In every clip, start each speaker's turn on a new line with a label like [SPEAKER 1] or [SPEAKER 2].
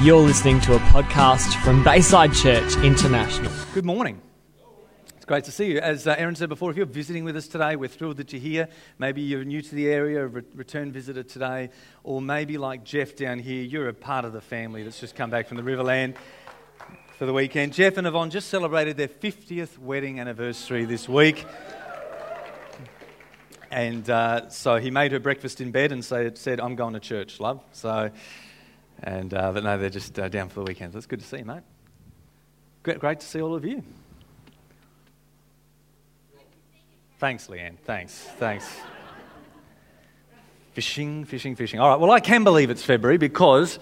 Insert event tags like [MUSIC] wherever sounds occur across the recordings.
[SPEAKER 1] You're listening to a podcast from Bayside Church International.
[SPEAKER 2] Good morning. It's great to see you. As uh, Aaron said before, if you're visiting with us today, we're thrilled that you're here. Maybe you're new to the area, a return visitor today, or maybe like Jeff down here, you're a part of the family that's just come back from the Riverland for the weekend. Jeff and Yvonne just celebrated their 50th wedding anniversary this week. And uh, so he made her breakfast in bed and said I'm going to church, love. So and, uh, but no, they're just uh, down for the weekend. So it's good to see you, mate. Great, great to see all of you. Thanks, Leanne. Thanks. Thanks. Fishing, fishing, fishing. All right, well, I can believe it's February because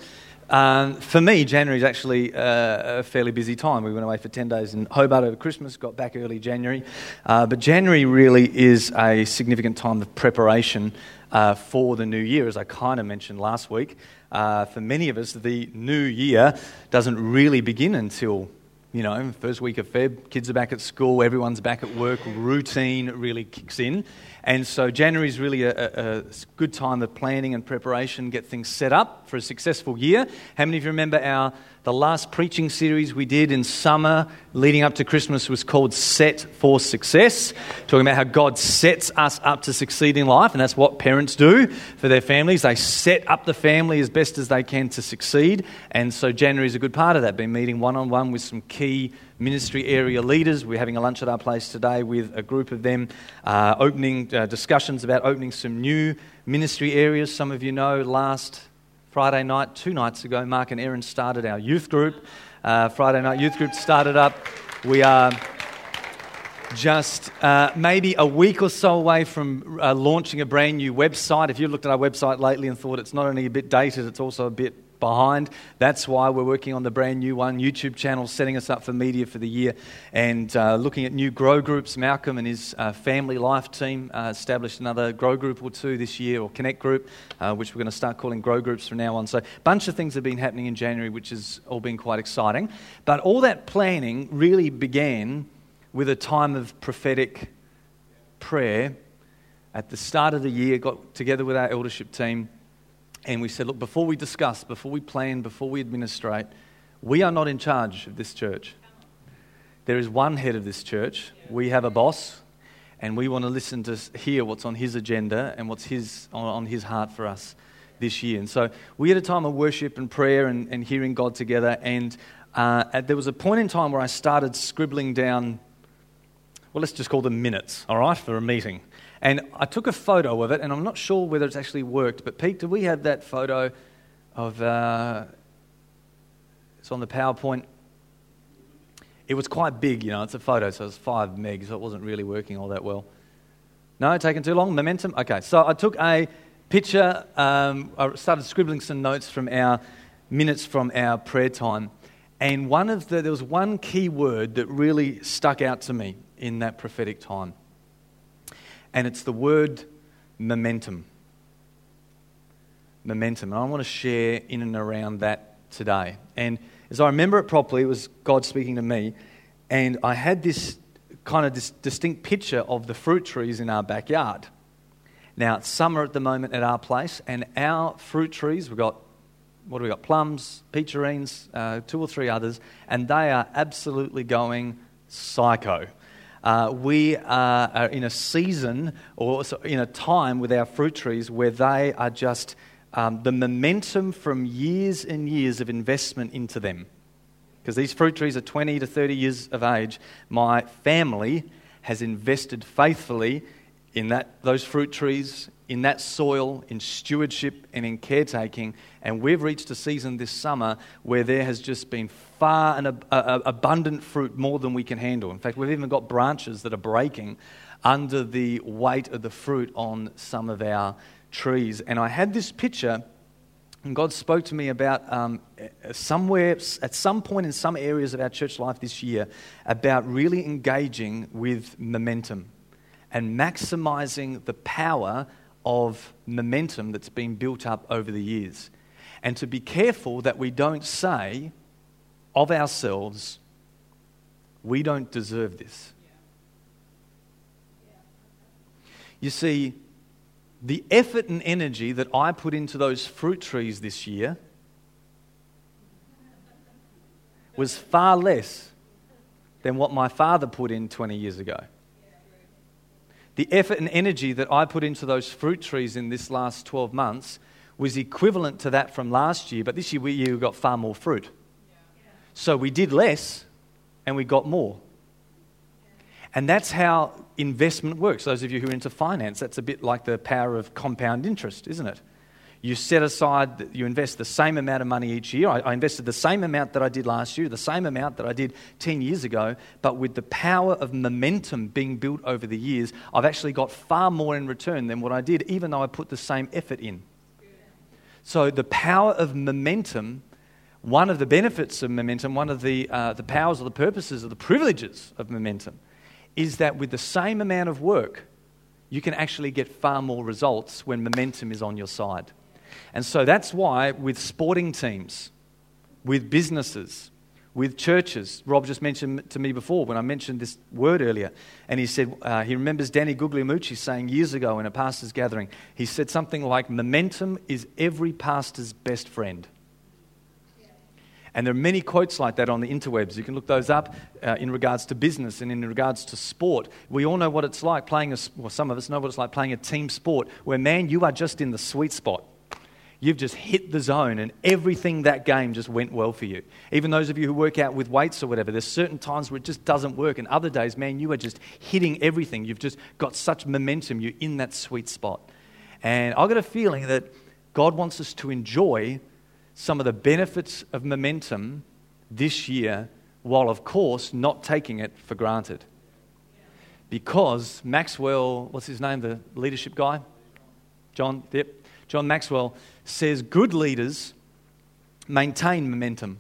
[SPEAKER 2] um, for me, January is actually uh, a fairly busy time. We went away for 10 days in Hobart over Christmas, got back early January. Uh, but January really is a significant time of preparation uh, for the new year, as I kind of mentioned last week. Uh, for many of us, the new year doesn't really begin until you know, first week of Feb, kids are back at school, everyone's back at work, routine really kicks in. And so January is really a, a, a, good time of planning and preparation, get things set up for a successful year. How many of you remember our the last preaching series we did in summer leading up to Christmas was called Set for Success, talking about how God sets us up to succeed in life, and that's what parents do for their families. They set up the family as best as they can to succeed, and so January is a good part of that. Been meeting one on one with some key ministry area leaders. We're having a lunch at our place today with a group of them, uh, opening uh, discussions about opening some new ministry areas. Some of you know last Friday night, two nights ago, Mark and Erin started our youth group. Uh, Friday night youth group started up. We are just uh, maybe a week or so away from uh, launching a brand new website. If you looked at our website lately and thought it's not only a bit dated, it's also a bit behind. That's why we're working on the brand new one YouTube channel, setting us up for media for the year, and uh, looking at new grow groups. Malcolm and his uh, family life team uh, established another grow group or two this year, or connect group, uh, which we're going to start calling grow groups from now on. So, a bunch of things have been happening in January, which has all been quite exciting. But all that planning really began with a time of prophetic prayer at the start of the year. Got together with our eldership team and we said, look, before we discuss, before we plan, before we administrate, we are not in charge of this church. There is one head of this church. We have a boss, and we want to listen to hear what's on his agenda and what's his, on his heart for us this year. And so we had a time of worship and prayer and, and hearing God together. And uh, there was a point in time where I started scribbling down, well, let's just call them minutes, all right, for a meeting. And I took a photo of it, and I'm not sure whether it's actually worked, but Pete, do we have that photo of. Uh, it's on the PowerPoint. It was quite big, you know, it's a photo, so it's five megs, so it wasn't really working all that well. No, taking too long? Momentum? Okay, so I took a picture, um, I started scribbling some notes from our minutes from our prayer time. And one of the, there was one key word that really stuck out to me in that prophetic time and it's the word momentum. Momentum. And I want to share in and around that today. And as I remember it properly, it was God speaking to me, and I had this kind of this distinct picture of the fruit trees in our backyard. Now, it's summer at the moment at our place, and our fruit trees, we've got, what do we got? Plums, peacherines, uh, two or three others, and they are absolutely going psycho. Uh, we are in a season or in a time with our fruit trees where they are just um, the momentum from years and years of investment into them. Because these fruit trees are 20 to 30 years of age. My family has invested faithfully in that, those fruit trees, in that soil, in stewardship, and in caretaking. And we've reached a season this summer where there has just been far and ab- abundant fruit, more than we can handle. In fact, we've even got branches that are breaking under the weight of the fruit on some of our trees. And I had this picture, and God spoke to me about um, somewhere, at some point in some areas of our church life this year, about really engaging with momentum and maximizing the power of momentum that's been built up over the years. And to be careful that we don't say of ourselves, we don't deserve this. You see, the effort and energy that I put into those fruit trees this year was far less than what my father put in 20 years ago. The effort and energy that I put into those fruit trees in this last 12 months was equivalent to that from last year, but this year we got far more fruit. So we did less and we got more. And that's how investment works. Those of you who are into finance, that's a bit like the power of compound interest, isn't it? You set aside, you invest the same amount of money each year. I, I, invested the same amount that I did last year, the same amount that I did 10 years ago, but with the power of momentum being built over the years, I've actually got far more in return than what I did, even though I put the same effort in. So, the power of momentum one of the benefits of momentum, one of the, uh, the powers or the purposes or the privileges of momentum is that with the same amount of work, you can actually get far more results when momentum is on your side. And so that's why, with sporting teams, with businesses, with churches, Rob just mentioned to me before when I mentioned this word earlier, and he said uh, he remembers Danny Guglielmucci saying years ago in a pastor's gathering, he said something like, Momentum is every pastor's best friend. And there are many quotes like that on the interwebs. You can look those up uh, in regards to business and in regards to sport. We all know what it's like playing a, well, some of us know what it's like playing a team sport where, man, you are just in the sweet spot. You've just hit the zone and everything that game just went well for you. Even those of you who work out with weights or whatever, there's certain times where it just doesn't work. And other days, man, you are just hitting everything. You've just got such momentum. You're in that sweet spot. And I've got a feeling that God wants us to enjoy some of the benefits of momentum this year, while of course not taking it for granted. Because Maxwell, what's his name, the leadership guy? John, yep. John Maxwell says good leaders maintain momentum,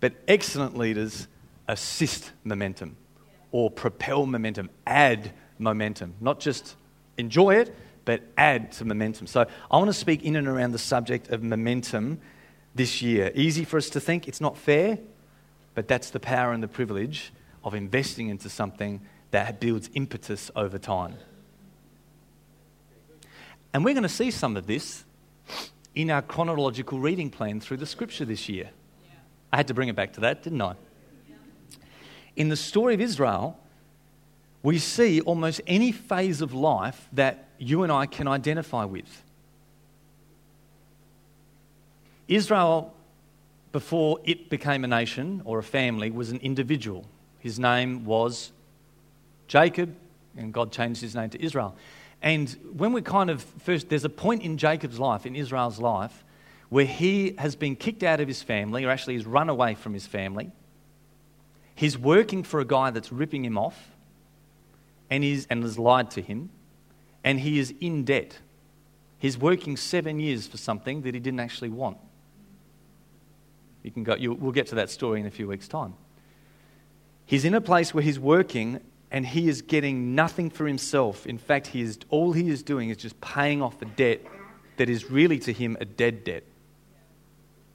[SPEAKER 2] but excellent leaders assist momentum or propel momentum, add momentum, not just enjoy it, but add to momentum. So I want to speak in and around the subject of momentum this year. Easy for us to think it's not fair, but that's the power and the privilege of investing into something that builds impetus over time. And we're going to see some of this in our chronological reading plan through the scripture this year. I had to bring it back to that, didn't I? In the story of Israel, we see almost any phase of life that you and I can identify with. Israel, before it became a nation or a family, was an individual. His name was Jacob, and God changed his name to Israel. And when we kind of first, there's a point in Jacob's life, in Israel's life, where he has been kicked out of his family, or actually he's run away from his family. He's working for a guy that's ripping him off and, he's, and has lied to him and he is in debt. He's working seven years for something that he didn't actually want. You can go, you, we'll get to that story in a few weeks' time. He's in a place where he's working and he is getting nothing for himself. In fact, he is, all he is doing is just paying off a debt that is really to him a dead debt.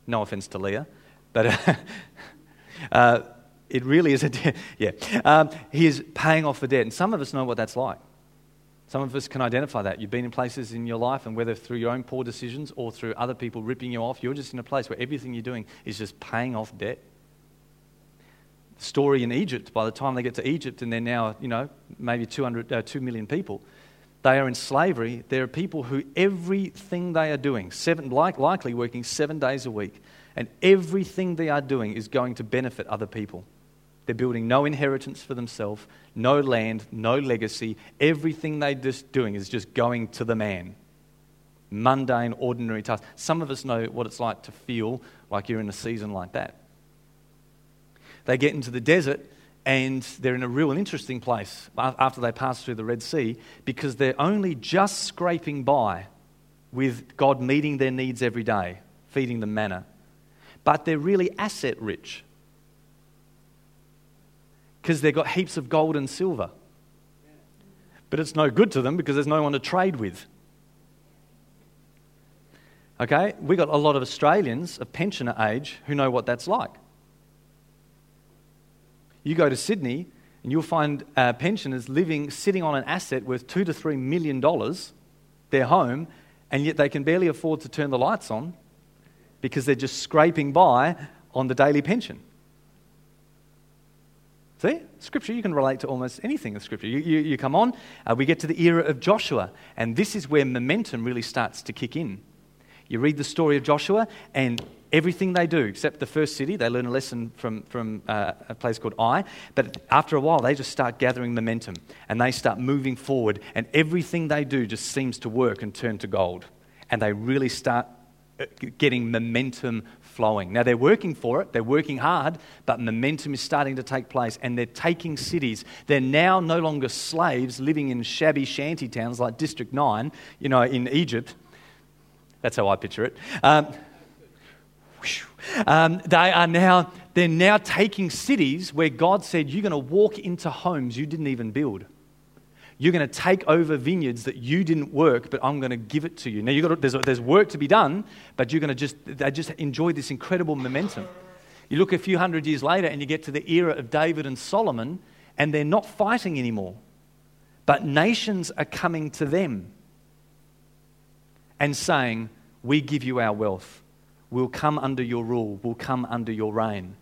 [SPEAKER 2] No offense to Leah, but [LAUGHS] uh, uh, it really is a debt. [LAUGHS] Yeah. Um, he is paying off the debt. And some of us know what that's like. Some of us can identify that. You've been in places in your life, and whether through your own poor decisions or through other people ripping you off, you're just in a place where everything you're doing is just paying off debt. Story in Egypt, by the time they get to Egypt, and they're now, you know, maybe 200, uh, 2 million people, they are in slavery. There are people who everything they are doing, seven, like, likely working seven days a week, and everything they are doing is going to benefit other people. They're building no inheritance for themselves, no land, no legacy. Everything they're just doing is just going to the man. Mundane, ordinary tasks. Some of us know what it's like to feel like you're in a season like that. They get into the desert and they're in a real interesting place after they pass through the Red Sea because they're only just scraping by with God meeting their needs every day, feeding them manna. But they're really asset rich because they've got heaps of gold and silver. But it's no good to them because there's no one to trade with. Okay? We've got a lot of Australians of pensioner age who know what that's like. You go to Sydney and you'll find uh, pensioners living, sitting on an asset worth two to three million dollars, their home, and yet they can barely afford to turn the lights on because they're just scraping by on the daily pension. See, Scripture, you can relate to almost anything in Scripture. You, you, you come on, uh, we get to the era of Joshua, and this is where momentum really starts to kick in. You read the story of Joshua, and everything they do, except the first city, they learn a lesson from, from uh, a place called Ai. But after a while, they just start gathering momentum and they start moving forward, and everything they do just seems to work and turn to gold. And they really start uh, getting momentum flowing. Now, they're working for it, they're working hard, but momentum is starting to take place, and they're taking cities. They're now no longer slaves living in shabby shanty towns like District 9, you know, in Egypt. That's how I picture it. Um, um, they are now, they're now taking cities where God said, You're going to walk into homes you didn't even build. You're going to take over vineyards that you didn't work, but I'm going to give it to you. Now, you got to, there's, there's work to be done, but you're going to just, they just enjoy this incredible momentum. You look a few hundred years later and you get to the era of David and Solomon, and they're not fighting anymore. But nations are coming to them and saying, We give you our wealth. We'll come under your rule. We'll come under your reign.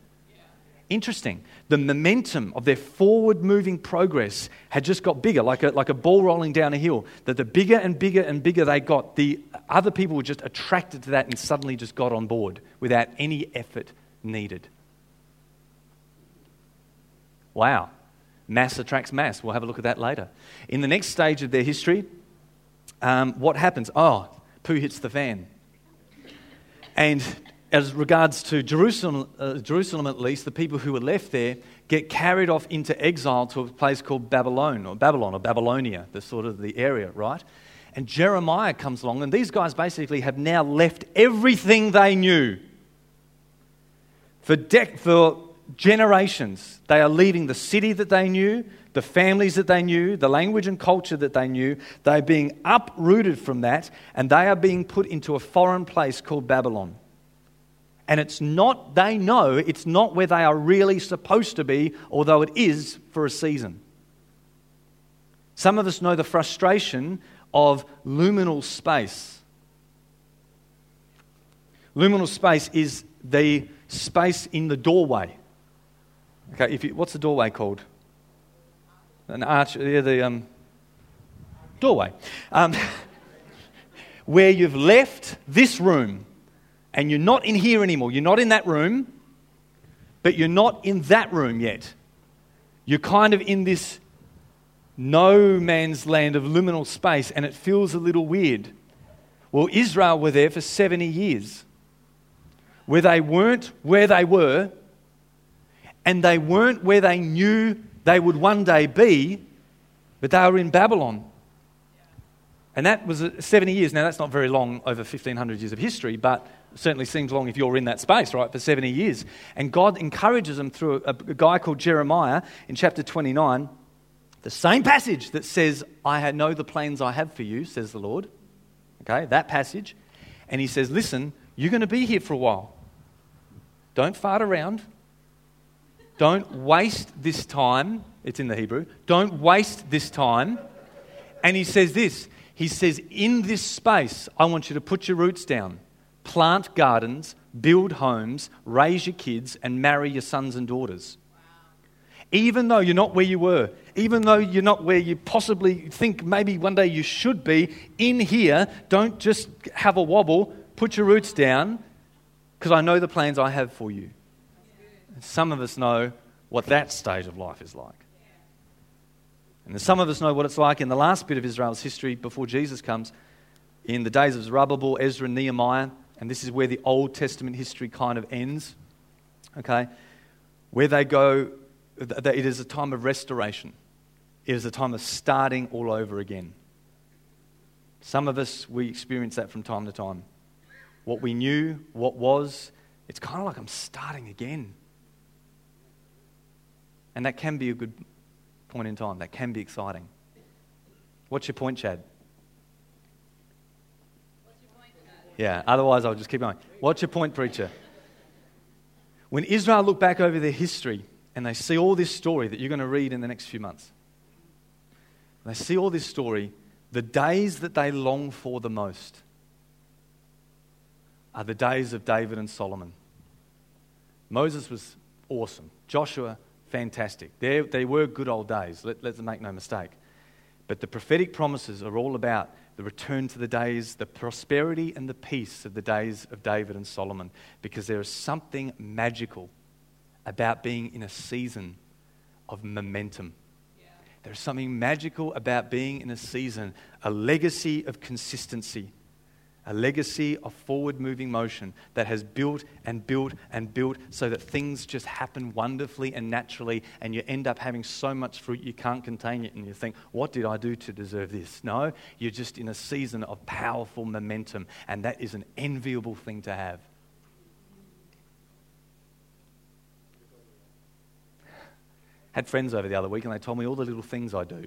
[SPEAKER 2] Interesting. The momentum of their forward moving progress had just got bigger, like a, like a ball rolling down a hill. That the bigger and bigger and bigger they got, the other people were just attracted to that and suddenly just got on board without any effort needed. Wow. Mass attracts mass. We'll have a look at that later. In the next stage of their history, um, what happens? Oh, poo hits the fan. And as regards to Jerusalem, uh, Jerusalem at least, the people who were left there get carried off into exile to a place called Babylon or Babylon or Babylonia, the sort of the area, right? And Jeremiah comes along, and these guys basically have now left everything they knew. For, de- for generations, they are leaving the city that they knew, the families that they knew, the language and culture that they knew. They're being uprooted from that, and they are being put into a foreign place called Babylon. And it's not, they know it's not where they are really supposed to be, although it is for a season. Some of us know the frustration of luminal space. Luminal space is the space in the doorway. Okay, if you, what's the doorway called? An arch, yeah, the um, doorway. Um, [LAUGHS] where you've left this room and you're not in here anymore. You're not in that room, but you're not in that room yet. You're kind of in this no man's land of liminal space, and it feels a little weird. Well, Israel were there for 70 years, where they weren't where they were, and they weren't where they knew they would one day be, but they were in Babylon. And that was uh, 70 years. Now, that's not very long over 1,500 years of history, but certainly seems long if you're in that space, right, for 70 years. And God encourages them through a, a guy called Jeremiah in chapter 29, the same passage that says, I know the plans I have for you, says the Lord. Okay, that passage. And he says, Listen, you're going to be here for a while. Don't fart around. Don't waste this time. It's in the Hebrew. Don't waste this time. And he says this He says, In this space, I want you to put your roots down plant gardens, build homes, raise your kids, and marry your sons and daughters. Even though you're not where you were, even though you're not where you possibly think maybe one day you should be, in here, don't just have a wobble, put your roots down, because I know the plans I have for you. Some of us know what that stage of life is like. And some of us know what it's like in the last bit of Israel's history before Jesus comes, in the days of Zerubbabel, Ezra, Nehemiah and this is where the Old Testament history kind of ends, okay? Where they go, it is a time of restoration, it is a time of starting all over again. Some of us, we experience that from time to time. What we knew, what was, it's kind of like I'm starting again. And that can be a good point in time. That can be exciting. What's your point, Chad? What's your point yeah, otherwise I'll just keep going. What's your point, preacher? When Israel look back over their history and they see all this story that you're going to read in the next few months, they see all this story, the days that they long for the most are the days of David and Solomon. Moses was awesome. Joshua, fantastic. They, they were good old days, Let, let's make no mistake. But the prophetic promises are all about the return to the days, the prosperity and the peace of the days of David and Solomon, because there is something magical about being in a season of momentum. There's something magical about being in a season, a legacy of consistency a legacy of forward moving motion that has built and built and built so that things just happen wonderfully and naturally, and you end up having so much fruit you can't contain it, and you think, What did I do to deserve this? No, you're just in a season of powerful momentum, and that is an enviable thing to have. Had friends over the other week, and they told me all the little things I do.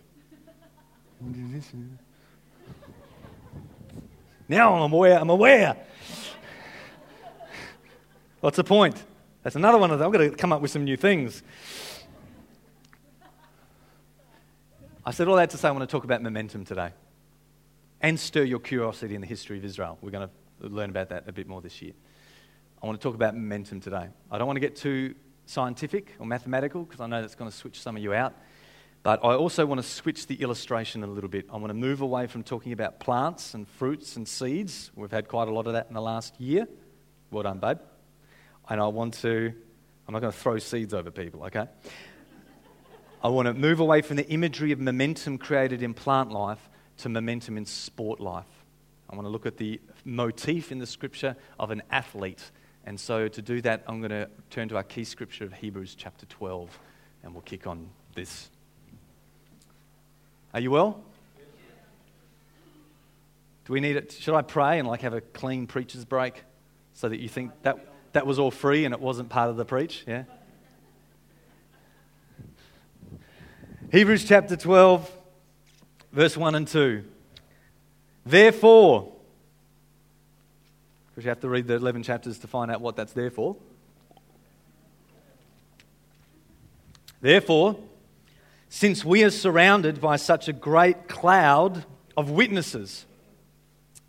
[SPEAKER 2] Now I'm aware, I'm aware. What's the point? That's another one of them. I've got to come up with some new things. I said all that to say I want to talk about momentum today and stir your curiosity in the history of Israel. We're going to learn about that a bit more this year. I want to talk about momentum today. I don't want to get too scientific or mathematical because I know that's going to switch some of you out. But I also want to switch the illustration a little bit. I want to move away from talking about plants and fruits and seeds. We've had quite a lot of that in the last year. Well done, babe. And I want to, I'm not going to throw seeds over people, okay? I want to move away from the imagery of momentum created in plant life to momentum in sport life. I want to look at the motif in the scripture of an athlete. And so to do that, I'm going to turn to our key scripture of Hebrews chapter 12, and we'll kick on this are you well? Do we need it? Should I pray and like have a clean preacher's break so that you think that that was all free and it wasn't part of the preach? Yeah. Hebrews chapter 12, verse 1 and 2. Therefore, because you have to read the 11 chapters to find out what that's there for. Therefore, since we are surrounded by such a great cloud of witnesses,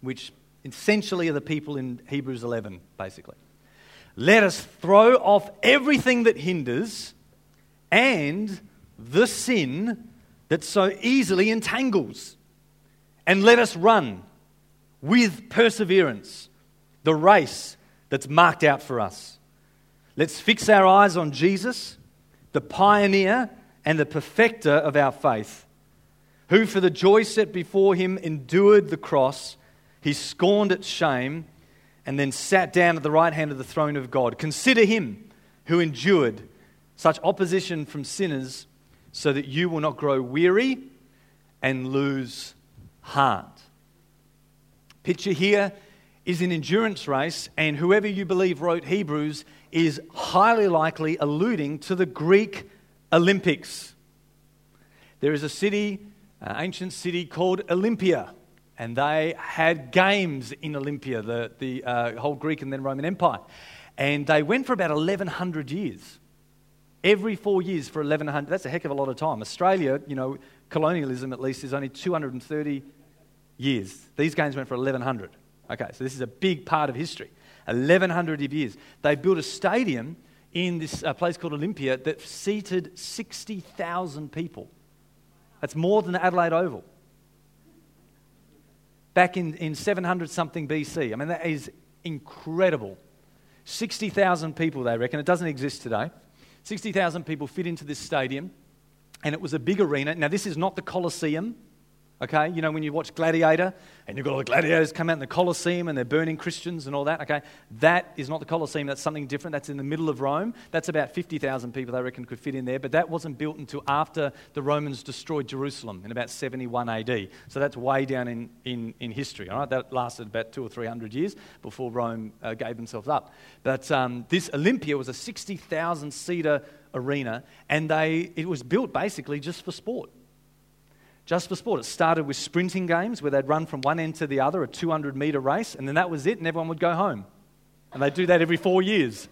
[SPEAKER 2] which essentially are the people in Hebrews 11, basically. Let us throw off everything that hinders and the sin that so easily entangles. And let us run with perseverance the race that's marked out for us. Let's fix our eyes on Jesus, the pioneer and the perfecter of our faith, who for the joy set before him endured the cross, he scorned its shame, and then sat down at the right hand of the throne of God. Consider him who endured such opposition from sinners, so that you will not grow weary and lose heart. Picture here is an endurance race, and whoever you believe wrote Hebrews is highly likely alluding to the Greek Olympics. There is a city, an ancient city called Olympia, and they had games in Olympia, the, the uh, whole Greek and then Roman Empire. And they went for about 1,100 years. Every four years for 1,100, that's a heck of a lot of time. Australia, you know, colonialism at least is only 230 years. These games went for 1,100. Okay, so this is a big part of history. 1,100 years. They built a stadium in this uh, place called Olympia that seated 60,000 people. That's more than the Adelaide Oval. Back in, in 700 something BC. I mean, that is incredible. 60,000 people, they reckon. It doesn't exist today. 60,000 people fit into this stadium, and it was a big arena. Now, this is not the Colosseum. Okay, you know, when you watch Gladiator and you've got all the gladiators come out in the Colosseum and they're burning Christians and all that, okay, that is not the Colosseum. That's something different. That's in the middle of Rome. That's about 50,000 people, they reckon, could fit in there. But that wasn't built until after the Romans destroyed Jerusalem in about 71 AD. So that's way down in, in, in history, all right? That lasted about two or three hundred years before Rome uh, gave themselves up. But um, this Olympia was a 60,000 seater arena and they, it was built basically just for sport just for sport. It started with sprinting games where they'd run from one end to the other, a 200 metre race, and then that was it, and everyone would go home. And they'd do that every four years.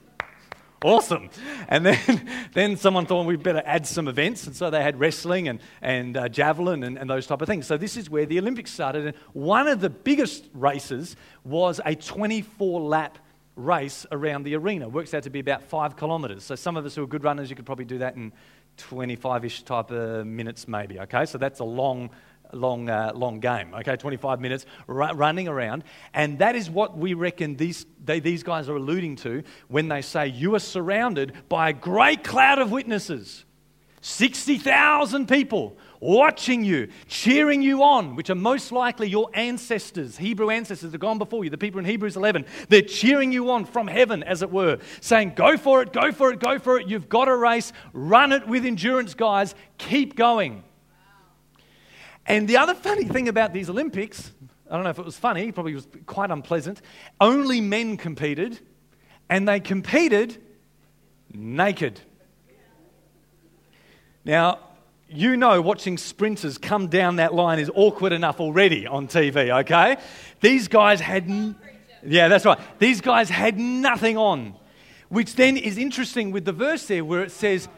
[SPEAKER 2] Awesome. And then, [LAUGHS] then someone thought we'd better add some events, and so they had wrestling and, and uh, javelin and, and those type of things. So this is where the Olympics started. And one of the biggest races was a 24 lap race around the arena. Works out to be about five kilometres. So some of us who are good runners, you could probably do that in 25-ish type of minutes, maybe. Okay, so that's a long, long, uh, long game. Okay, 25 minutes running around, and that is what we reckon these they, these guys are alluding to when they say you are surrounded by a great cloud of witnesses, 60,000 people watching you, cheering you on, which are most likely your ancestors, Hebrew ancestors that have gone before you, the people in Hebrews 11. They're cheering you on from heaven, as it were, saying, Go for it, go for it, go for it. You've got a race. Run it with endurance, guys. Keep going. And the other funny thing about these Olympics, I don't know if it was funny, probably was quite unpleasant. Only men competed, and they competed naked. Now, you know watching sprinters come down that line is awkward enough already on TV, okay? These guys had. N- yeah, that's right. These guys had nothing on. Which then is interesting with the verse there where it says,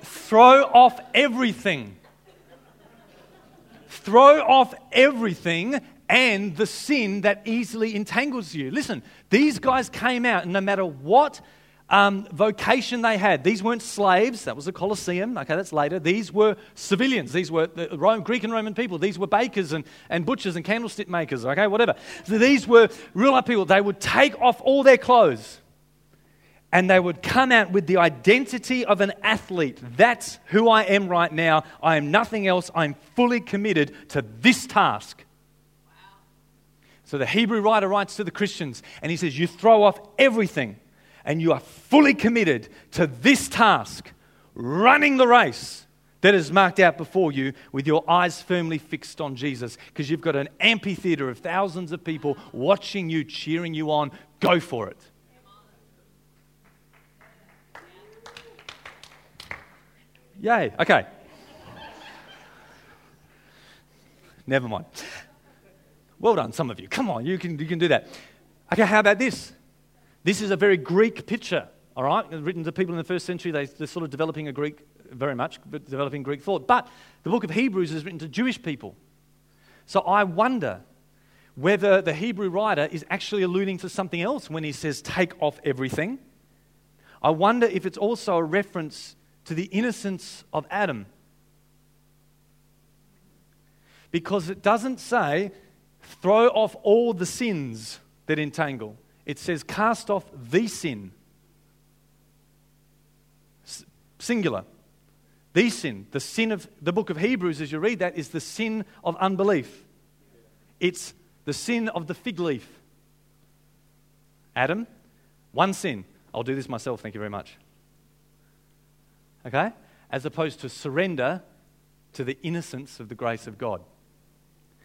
[SPEAKER 2] throw off everything. Throw off everything and the sin that easily entangles you. Listen, these guys came out, and no matter what um, vocation they had. These weren't slaves, that was the Colosseum, okay, that's later. These were civilians, these were the Rome, Greek and Roman people. These were bakers and, and butchers and candlestick makers, okay, whatever. So these were real life people. They would take off all their clothes and they would come out with the identity of an athlete. That's who I am right now. I am nothing else. I'm fully committed to this task. So the Hebrew writer writes to the Christians and he says, You throw off everything and you are fully committed to this task, running the race that is marked out before you with your eyes firmly fixed on Jesus, because you've got an amphitheater of thousands of people watching you, cheering you on. Go for it. Yay. Okay. Never mind. Well done, some of you. Come on, you can, you can do that. Okay, how about this? This is a very Greek picture, all right? Written to people in the first century. They, are sort of developing a Greek, very much, developing Greek thought. But the book of Hebrews is written to Jewish people. So I wonder whether the Hebrew writer is actually alluding to something else when he says, take off everything. I wonder if it's also a reference to the innocence of Adam. Because it doesn't say, throw off all the sins that entangle it says, cast off the sin. S- singular. The sin. The sin of the book of Hebrews, as you read that, is the sin of unbelief. It's the sin of the fig leaf. Adam, one sin. I'll do this myself, thank you very much. Okay? As opposed to surrender to the innocence of the grace of God.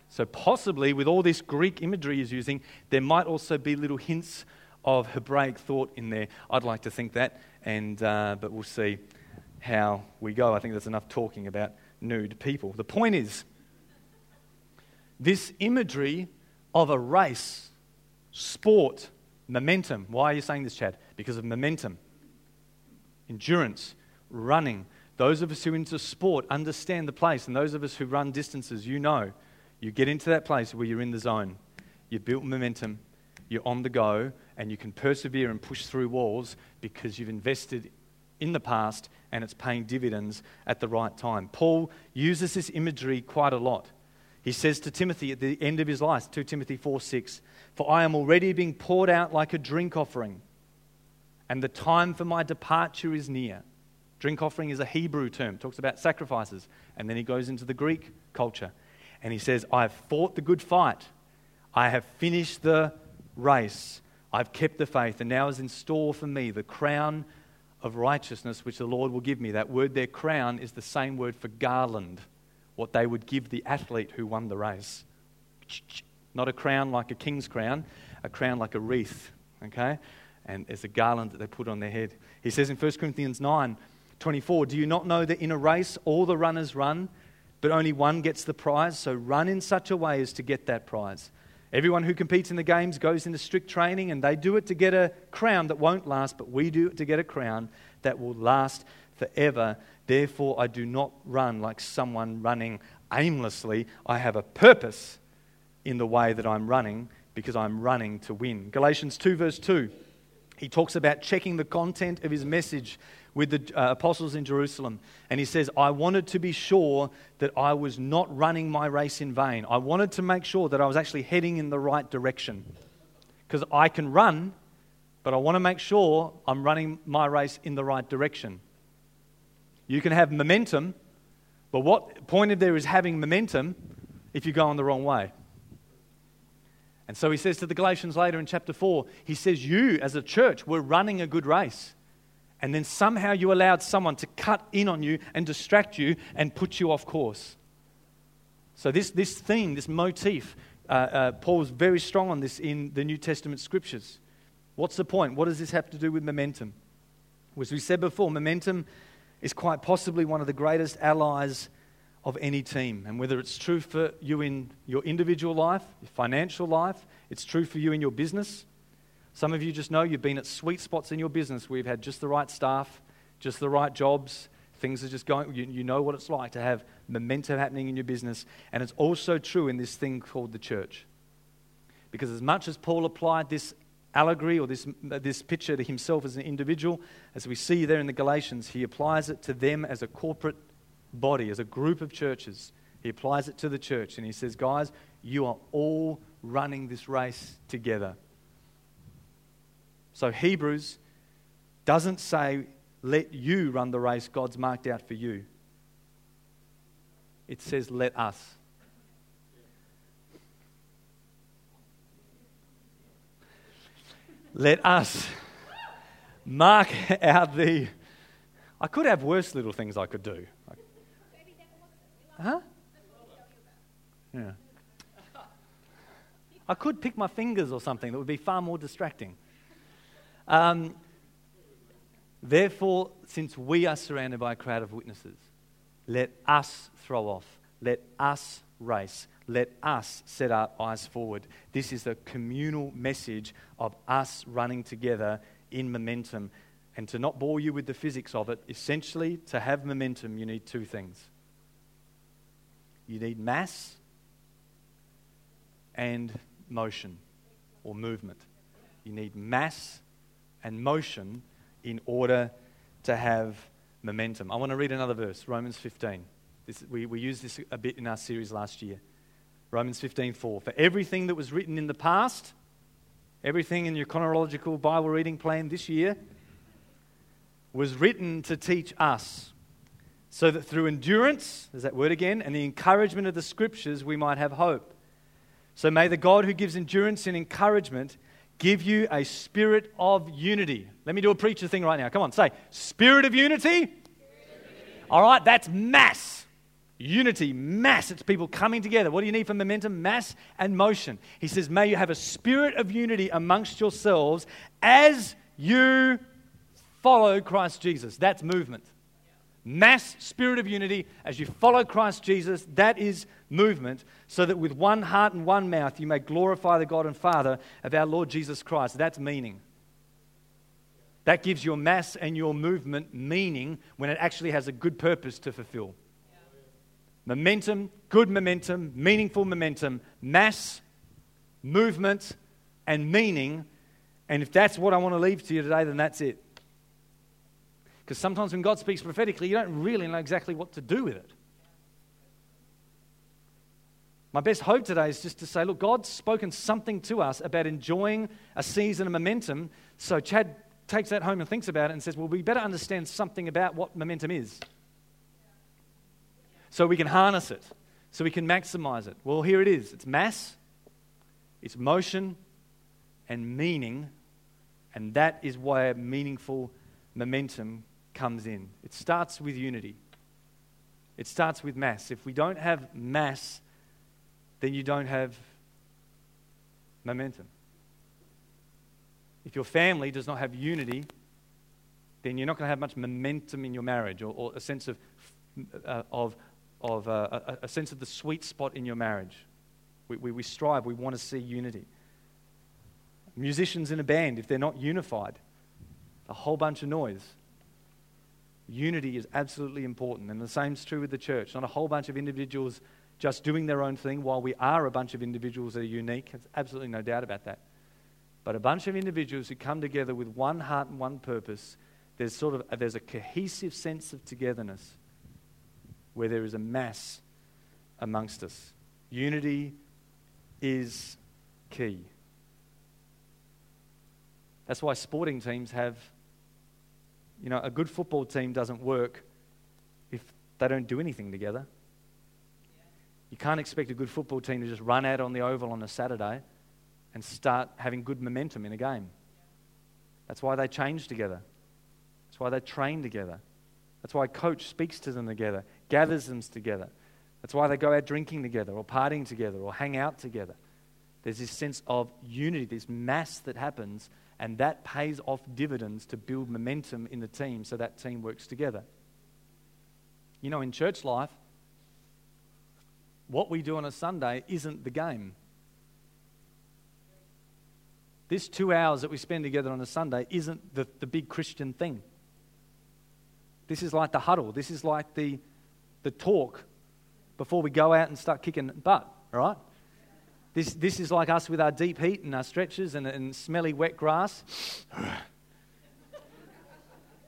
[SPEAKER 2] So, possibly, with all this Greek imagery he's using, there might also be little hints of Hebraic thought in there. I'd like to think that, and, uh, but we'll see how we go. I think there's enough talking about nude people. The point is, this imagery of a race, sport, momentum. Why are you saying this, Chad? Because of momentum, endurance, running. Those of us who are into sport understand the place, and those of us who run distances, you know you get into that place where you're in the zone, you've built momentum, you're on the go, and you can persevere and push through walls because you've invested in the past and it's paying dividends at the right time. Paul uses this imagery quite a lot. He says to Timothy at the end of his life, 2 Timothy 4 6, For I am already being poured out like a drink offering, and the time for my departure is near. Drink offering is a Hebrew term, talks about sacrifices, and then he goes into the Greek culture and he says, I have fought the good fight. I have finished the race. I've kept the faith. And now is in store for me the crown of righteousness, which the Lord will give me. That word their crown, is the same word for garland, what they would give the athlete who won the race. Not a crown like a king's crown, a crown like a wreath. Okay? And it's a garland that they put on their head. He says in 1 Corinthians 9 24, Do you not know that in a race all the runners run? But only one gets the prize. So run in such a way as to get that prize. Everyone who competes in the games goes into strict training, and they do it to get a crown that won't last, but we do it to get a crown that will last forever. Therefore, I do not run like someone running aimlessly. I have a purpose in the way that I'm running because I'm running to win. Galatians 2, verse 2. he talks about checking the content of his message with the uh, apostles in Jerusalem. And he says, I wanted to be sure that I was not running my race in vain. I wanted to make sure that I was actually heading in the right direction. Because I can run, but I want to make sure I'm running my race in the right direction. You can have momentum, but what point of there is having momentum if you go in the wrong way. And so he says to the Galatians later in chapter 4, he says, You as a church were running a good race. And then somehow you allowed someone to cut in on you and distract you and put you off course. So, this, this theme, this motif, uh, uh, Paul's very strong on this in the New Testament scriptures. What's the point? What does this have to do with momentum? As we said before, momentum is quite possibly one of the greatest allies of any team. And whether it's true for you in your individual life, your financial life, it's true for you in your business. Some of you just know you've been at sweet spots in your business where you've had just the right staff, just the right jobs. Things are just going, you, you know what it's like to have momentum happening in your business. And it's also true in this thing called the church. Because as much as Paul applied this allegory or this, this picture to himself as an individual, as we see there in the Galatians, he applies it to them as a corporate body, as a group of churches. He applies it to the church and he says, Guys, you are all running this race together. So Hebrews doesn't say, Let you run the race God's marked out for you. It says, Let us. Let us [LAUGHS] mark out the. I could have worse little things I could do. Huh? Yeah. I could pick my fingers or something that would be far more distracting. Um, Therefore, since we are surrounded by a crowd of witnesses, let us throw off, let us race, let us set our eyes forward. This is a communal message of us running together in momentum. And to not bore you with the physics of it, essentially, to have momentum, you need two things you need mass and motion or movement. You need mass and motion in order to have momentum. I want to read another verse, Romans 15. This, we, we used this a bit in our series last year. Romans 15, 4. For everything that was written in the past, everything in your chronological Bible reading plan this year, was written to teach us so that through endurance, there's that word again, and the encouragement of the scriptures, we might have hope. So may the God who gives endurance and encouragement give you a spirit of unity. Let me do a preacher thing right now. Come on, say, spirit of unity. All right, that's mass. Unity, mass. It's people coming together. What do you need for momentum? Mass and motion. He says, May you have a spirit of unity amongst yourselves as you follow Christ Jesus. That's movement mass spirit of unity as you follow Christ Jesus. That is movement, so that with one heart and one mouth you may glorify the God and Father of our Lord Jesus Christ. That's meaning. That gives your mass and your movement meaning when it actually has a good purpose to fulfill. Momentum, good momentum, meaningful momentum, mass, movement, and meaning. And if that's what I want to leave to you today, then that's it. Because sometimes when God speaks prophetically, you don't really know exactly what to do with it. My best hope today is just to say, look, God's spoken something to us about enjoying a season of momentum. So Chad takes that home and thinks about it and says, well, we better understand something about what momentum is. So we can harness it, so we can maximize it. Well, here it is it's mass, it's motion, and meaning. And that is where meaningful momentum comes in. It starts with unity, it starts with mass. If we don't have mass, then you don't have momentum. If your family does not have unity, then you're not going to have much momentum in your marriage or, or a sense of, uh, of, of uh, a, a, sense of the sweet spot in your marriage. We, we, we strive, we want to see unity. Musicians in a band, if they're not unified, a whole bunch of noise. Unity is absolutely important, and the same is true with the church. Not a whole bunch of individuals just doing their own thing while we are a bunch of individuals that are unique. There's absolutely no doubt about that. but a bunch of individuals who come together with one heart and one purpose, there's sort of there's a cohesive sense of togetherness where there is a mass amongst us. Unity is key. That's why sporting teams have, you know, a good football team doesn't work if they don't do anything together. You can't expect a good football team to just run out on the oval on a Saturday and start having good momentum in a game. That's why they change together. That's why they train together. That's why a coach speaks to them together, gathers them together. That's why they go out drinking together or partying together or hang out together. There's this sense of unity, this mass that happens, and that pays off dividends to build momentum in the team so that team works together. You know, in church life, what we do on a Sunday isn't the game. This two hours that we spend together on a Sunday isn't the, the big Christian thing. This is like the huddle. This is like the, the talk before we go out and start kicking butt, right? This, this is like us with our deep heat and our stretches and, and smelly wet grass. [SIGHS]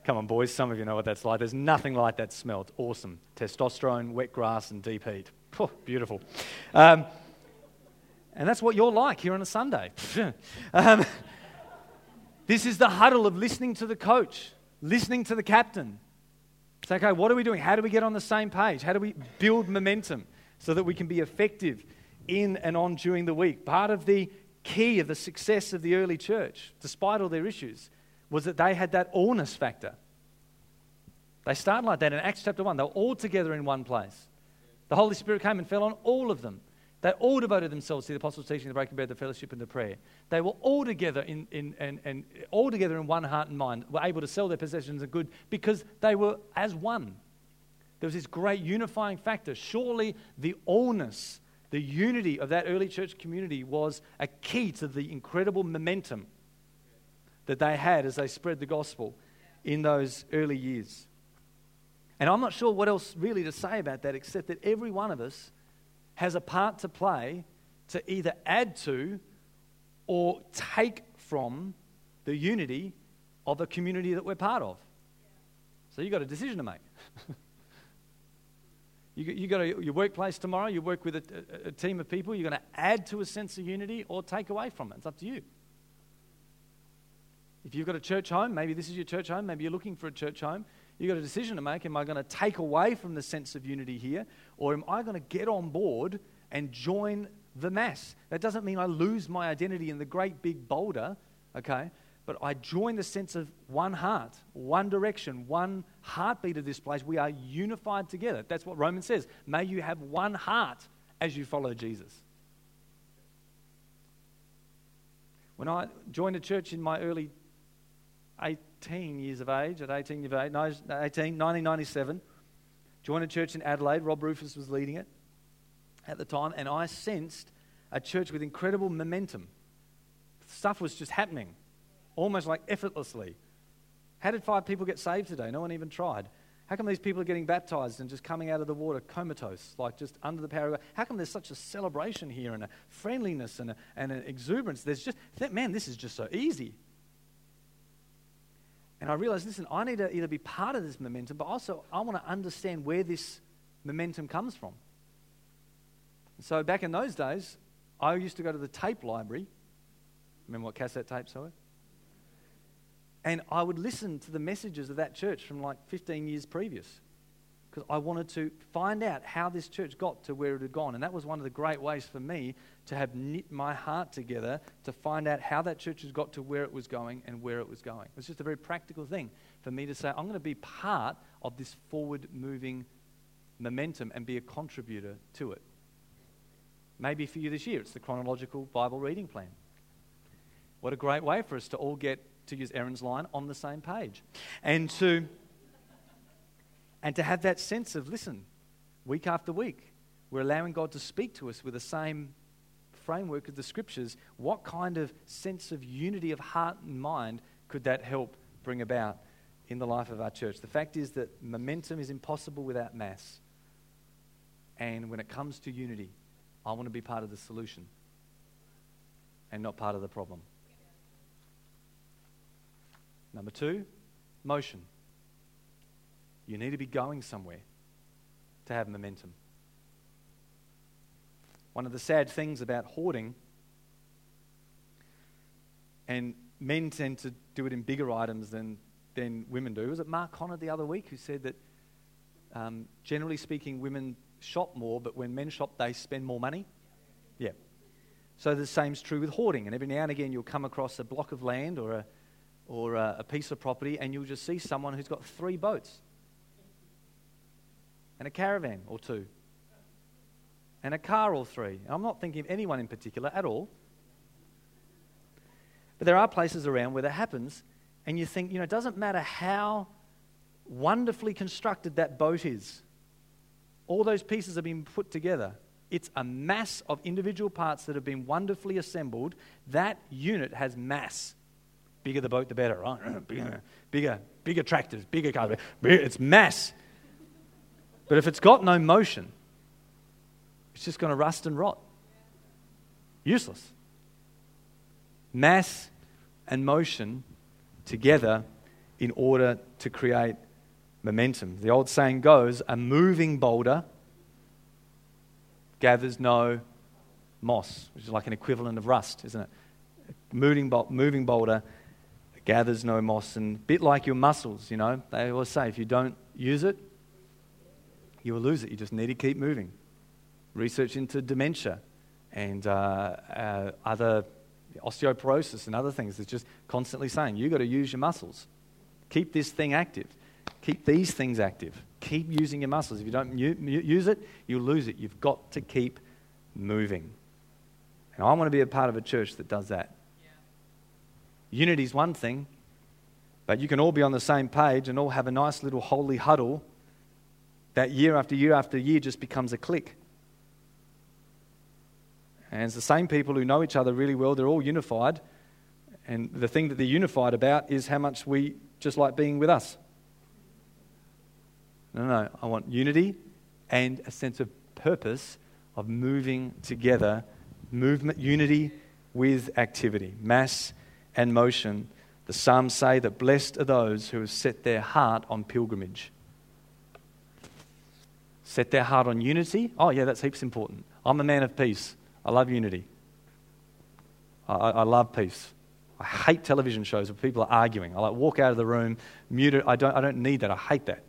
[SPEAKER 2] Come on, boys, some of you know what that's like. There's nothing like that smell. It's awesome. Testosterone, wet grass, and deep heat. Beautiful. Um, and that's what you're like here on a Sunday. [LAUGHS] um, this is the huddle of listening to the coach, listening to the captain. It's okay, what are we doing? How do we get on the same page? How do we build momentum so that we can be effective in and on during the week. Part of the key of the success of the early church, despite all their issues, was that they had that allness factor. They started like that in Acts chapter 1. They were all together in one place. The Holy Spirit came and fell on all of them. They all devoted themselves to the apostles' teaching, the breaking bread, the fellowship, and the prayer. They were all together in, in, and, and all together in one heart and mind, were able to sell their possessions and good because they were as one. There was this great unifying factor. Surely the allness the unity of that early church community was a key to the incredible momentum that they had as they spread the gospel in those early years. And I'm not sure what else really to say about that except that every one of us has a part to play to either add to or take from the unity of a community that we're part of. So you've got a decision to make. [LAUGHS] You, you go to your workplace tomorrow, you work with a, a, a team of people, you're going to add to a sense of unity or take away from it. It's up to you. If you've got a church home, maybe this is your church home, maybe you're looking for a church home, you've got a decision to make. Am I going to take away from the sense of unity here, or am I going to get on board and join the mass? That doesn't mean I lose my identity in the great big boulder, okay? But I join the sense of one heart, one direction, one heartbeat of this place. We are unified together. That's what Romans says. May you have one heart as you follow Jesus. When I joined a church in my early 18 years of age, at 18 years of age, 18, 1997, joined a church in Adelaide. Rob Rufus was leading it at the time, and I sensed a church with incredible momentum. Stuff was just happening almost like effortlessly. How did five people get saved today? No one even tried. How come these people are getting baptized and just coming out of the water comatose, like just under the power of God? How come there's such a celebration here and a friendliness and, a, and an exuberance? There's just, man, this is just so easy. And I realized, listen, I need to either be part of this momentum, but also I want to understand where this momentum comes from. So back in those days, I used to go to the tape library. Remember what cassette tapes were? And I would listen to the messages of that church from like 15 years previous because I wanted to find out how this church got to where it had gone. And that was one of the great ways for me to have knit my heart together to find out how that church has got to where it was going and where it was going. It was just a very practical thing for me to say, I'm going to be part of this forward moving momentum and be a contributor to it. Maybe for you this year, it's the chronological Bible reading plan. What a great way for us to all get to use Aaron's line, on the same page. And to, and to have that sense of, listen, week after week, we're allowing God to speak to us with the same framework of the scriptures. What kind of sense of unity of heart and mind could that help bring about in the life of our church? The fact is that momentum is impossible without mass. And when it comes to unity, I want to be part of the solution and not part of the problem. Number two, motion. You need to be going somewhere to have momentum. One of the sad things about hoarding, and men tend to do it in bigger items than, than women do. Was it Mark Conner the other week who said that um, generally speaking, women shop more, but when men shop, they spend more money? Yeah. So the same's true with hoarding. And every now and again, you'll come across a block of land or a, or a, a piece of property, and you'll just see someone who's got three boats and a caravan or two and a car or three. And I'm not thinking of anyone in particular at all. But there are places around where that happens, and you think, you know, it doesn't matter how wonderfully constructed that boat is, all those pieces have been put together. It's a mass of individual parts that have been wonderfully assembled. That unit has mass. Bigger the boat, the better, right? [CLEARS THROAT] bigger, bigger, bigger tractors, bigger cars. It's mass. But if it's got no motion, it's just going to rust and rot. Useless. Mass and motion together in order to create momentum. The old saying goes a moving boulder gathers no moss, which is like an equivalent of rust, isn't it? A moving, moving boulder gathers no moss. And a bit like your muscles, you know, they always say if you don't use it, you will lose it. You just need to keep moving. Research into dementia and uh, uh, other osteoporosis and other things is just constantly saying you've got to use your muscles. Keep this thing active. Keep these things active. Keep using your muscles. If you don't use it, you'll lose it. You've got to keep moving. And I want to be a part of a church that does that. Unity is one thing, but you can all be on the same page and all have a nice little holy huddle that year after year after year just becomes a clique. And it's the same people who know each other really well, they're all unified. And the thing that they're unified about is how much we just like being with us. No, no, I want unity and a sense of purpose of moving together, movement, unity with activity, mass and motion. The Psalms say that blessed are those who have set their heart on pilgrimage. Set their heart on unity. Oh, yeah, that's heaps important. I'm a man of peace. I love unity. I, I love peace. I hate television shows where people are arguing. I like walk out of the room, mute it. I don't, I don't need that. I hate that.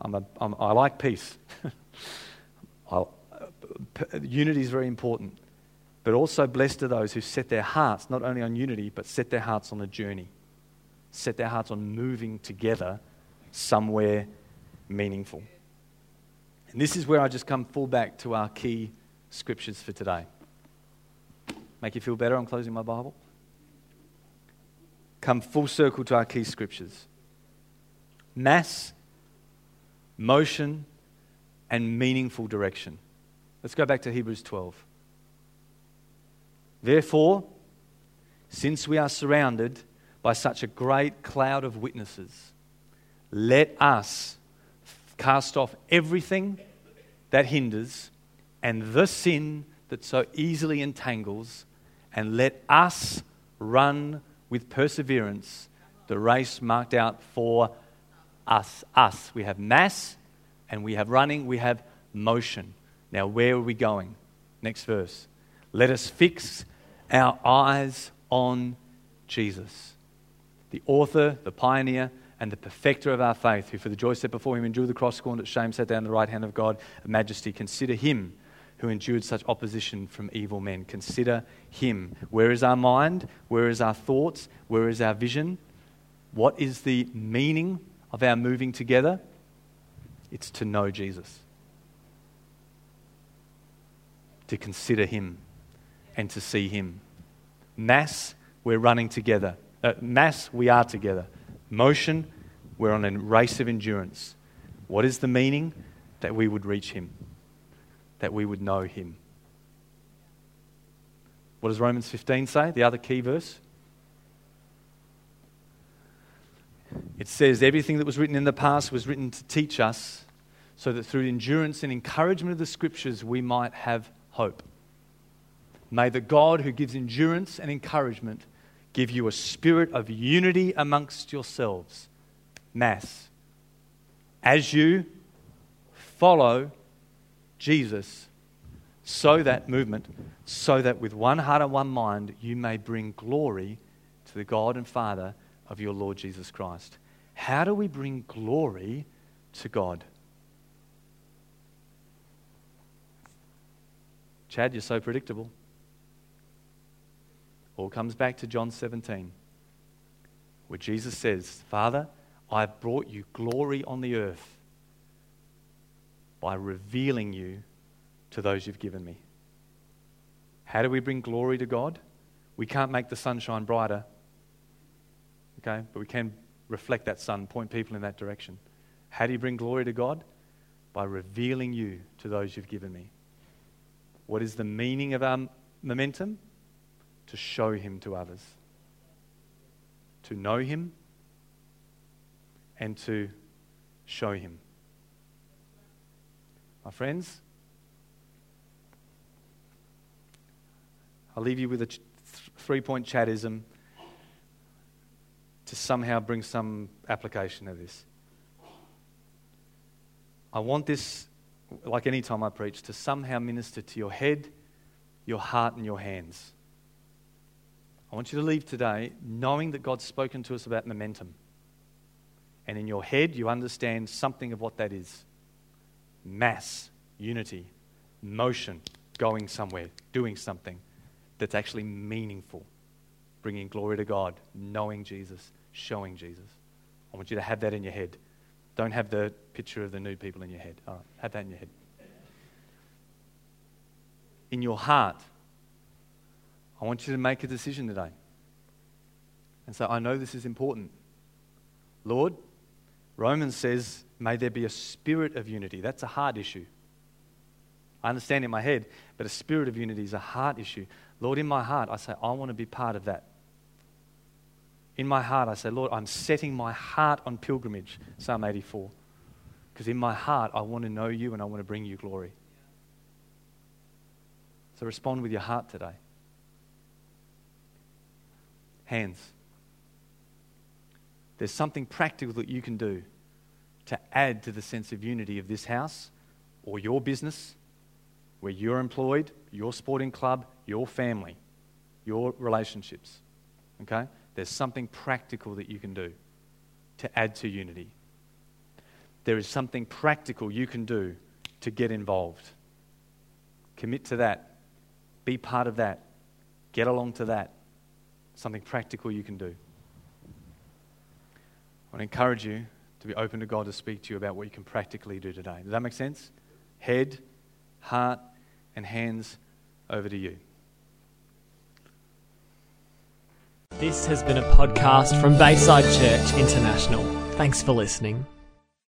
[SPEAKER 2] I'm a, I'm, I like peace. [LAUGHS] Uh, unity is very important. But also, blessed are those who set their hearts not only on unity, but set their hearts on a journey, set their hearts on moving together somewhere meaningful. And this is where I just come full back to our key scriptures for today. Make you feel better on closing my Bible? Come full circle to our key scriptures. Mass motion, and meaningful direction. Let's go back to Hebrews 12. Therefore, since we are surrounded by such a great cloud of witnesses, let us cast off everything that hinders and the sin that so easily entangles, and let us run with perseverance the race marked out for us, us. We have mass and we have running, we have motion. Now, where are we going? Next verse. Let us fix our eyes on Jesus, the author, the pioneer, and the perfecter of our faith, who for the joy set before him endured the cross, scorned at shame, sat down at the right hand of God majesty. Consider him who endured such opposition from evil men. Consider him. Where is our mind? Where is our thoughts? Where is our vision? What is the meaning of our moving together? It's to know Jesus, to consider Him, and to see Him. Mass, we're running together. Uh, mass, we are together. Motion, we're on a race of endurance. What is the meaning? That we would reach Him, that we would know Him. What does Romans 15 say? The other key verse? It says everything that was written in the past was written to teach us so that through endurance and encouragement of the scriptures we might have hope. May the God who gives endurance and encouragement give you a spirit of unity amongst yourselves. Mass. As you follow Jesus, so that movement, so that with one heart and one mind you may bring glory to the God and Father of your Lord Jesus Christ. How do we bring glory to God? Chad, you're so predictable. All comes back to John 17, where Jesus says, Father, I've brought you glory on the earth by revealing you to those you've given me. How do we bring glory to God? We can't make the sun shine brighter, okay, but we can reflect that sun, point people in that direction. How do you bring glory to God? By revealing you to those you've given me. What is the meaning of our momentum? To show Him to others, to know Him, and to show Him. My friends, I'll leave you with a th- three point chattism to somehow bring some application of this. I want this, like any time I preach, to somehow minister to your head, your heart, and your hands. I want you to leave today knowing that God's spoken to us about momentum. And in your head, you understand something of what that is mass, unity, motion, going somewhere, doing something that's actually meaningful, bringing glory to God, knowing Jesus, showing Jesus. I want you to have that in your head. Don't have the picture of the new people in your head. All right, have that in your head. In your heart, I want you to make a decision today. And so I know this is important. Lord, Romans says, may there be a spirit of unity. That's a heart issue. I understand in my head, but a spirit of unity is a heart issue. Lord, in my heart, I say, I want to be part of that. In my heart, I say, Lord, I'm setting my heart on pilgrimage, Psalm 84. Because in my heart, I want to know you and I want to bring you glory. So respond with your heart today. Hands. There's something practical that you can do to add to the sense of unity of this house or your business where you're employed, your sporting club, your family, your relationships. Okay? There's something practical that you can do to add to unity. There is something practical you can do to get involved. Commit to that. Be part of that. Get along to that. Something practical you can do. I want to encourage you to be open to God to speak to you about what you can practically do today. Does that make sense? Head, heart, and hands over to you.
[SPEAKER 1] This has been a podcast from Bayside Church International. Thanks for listening.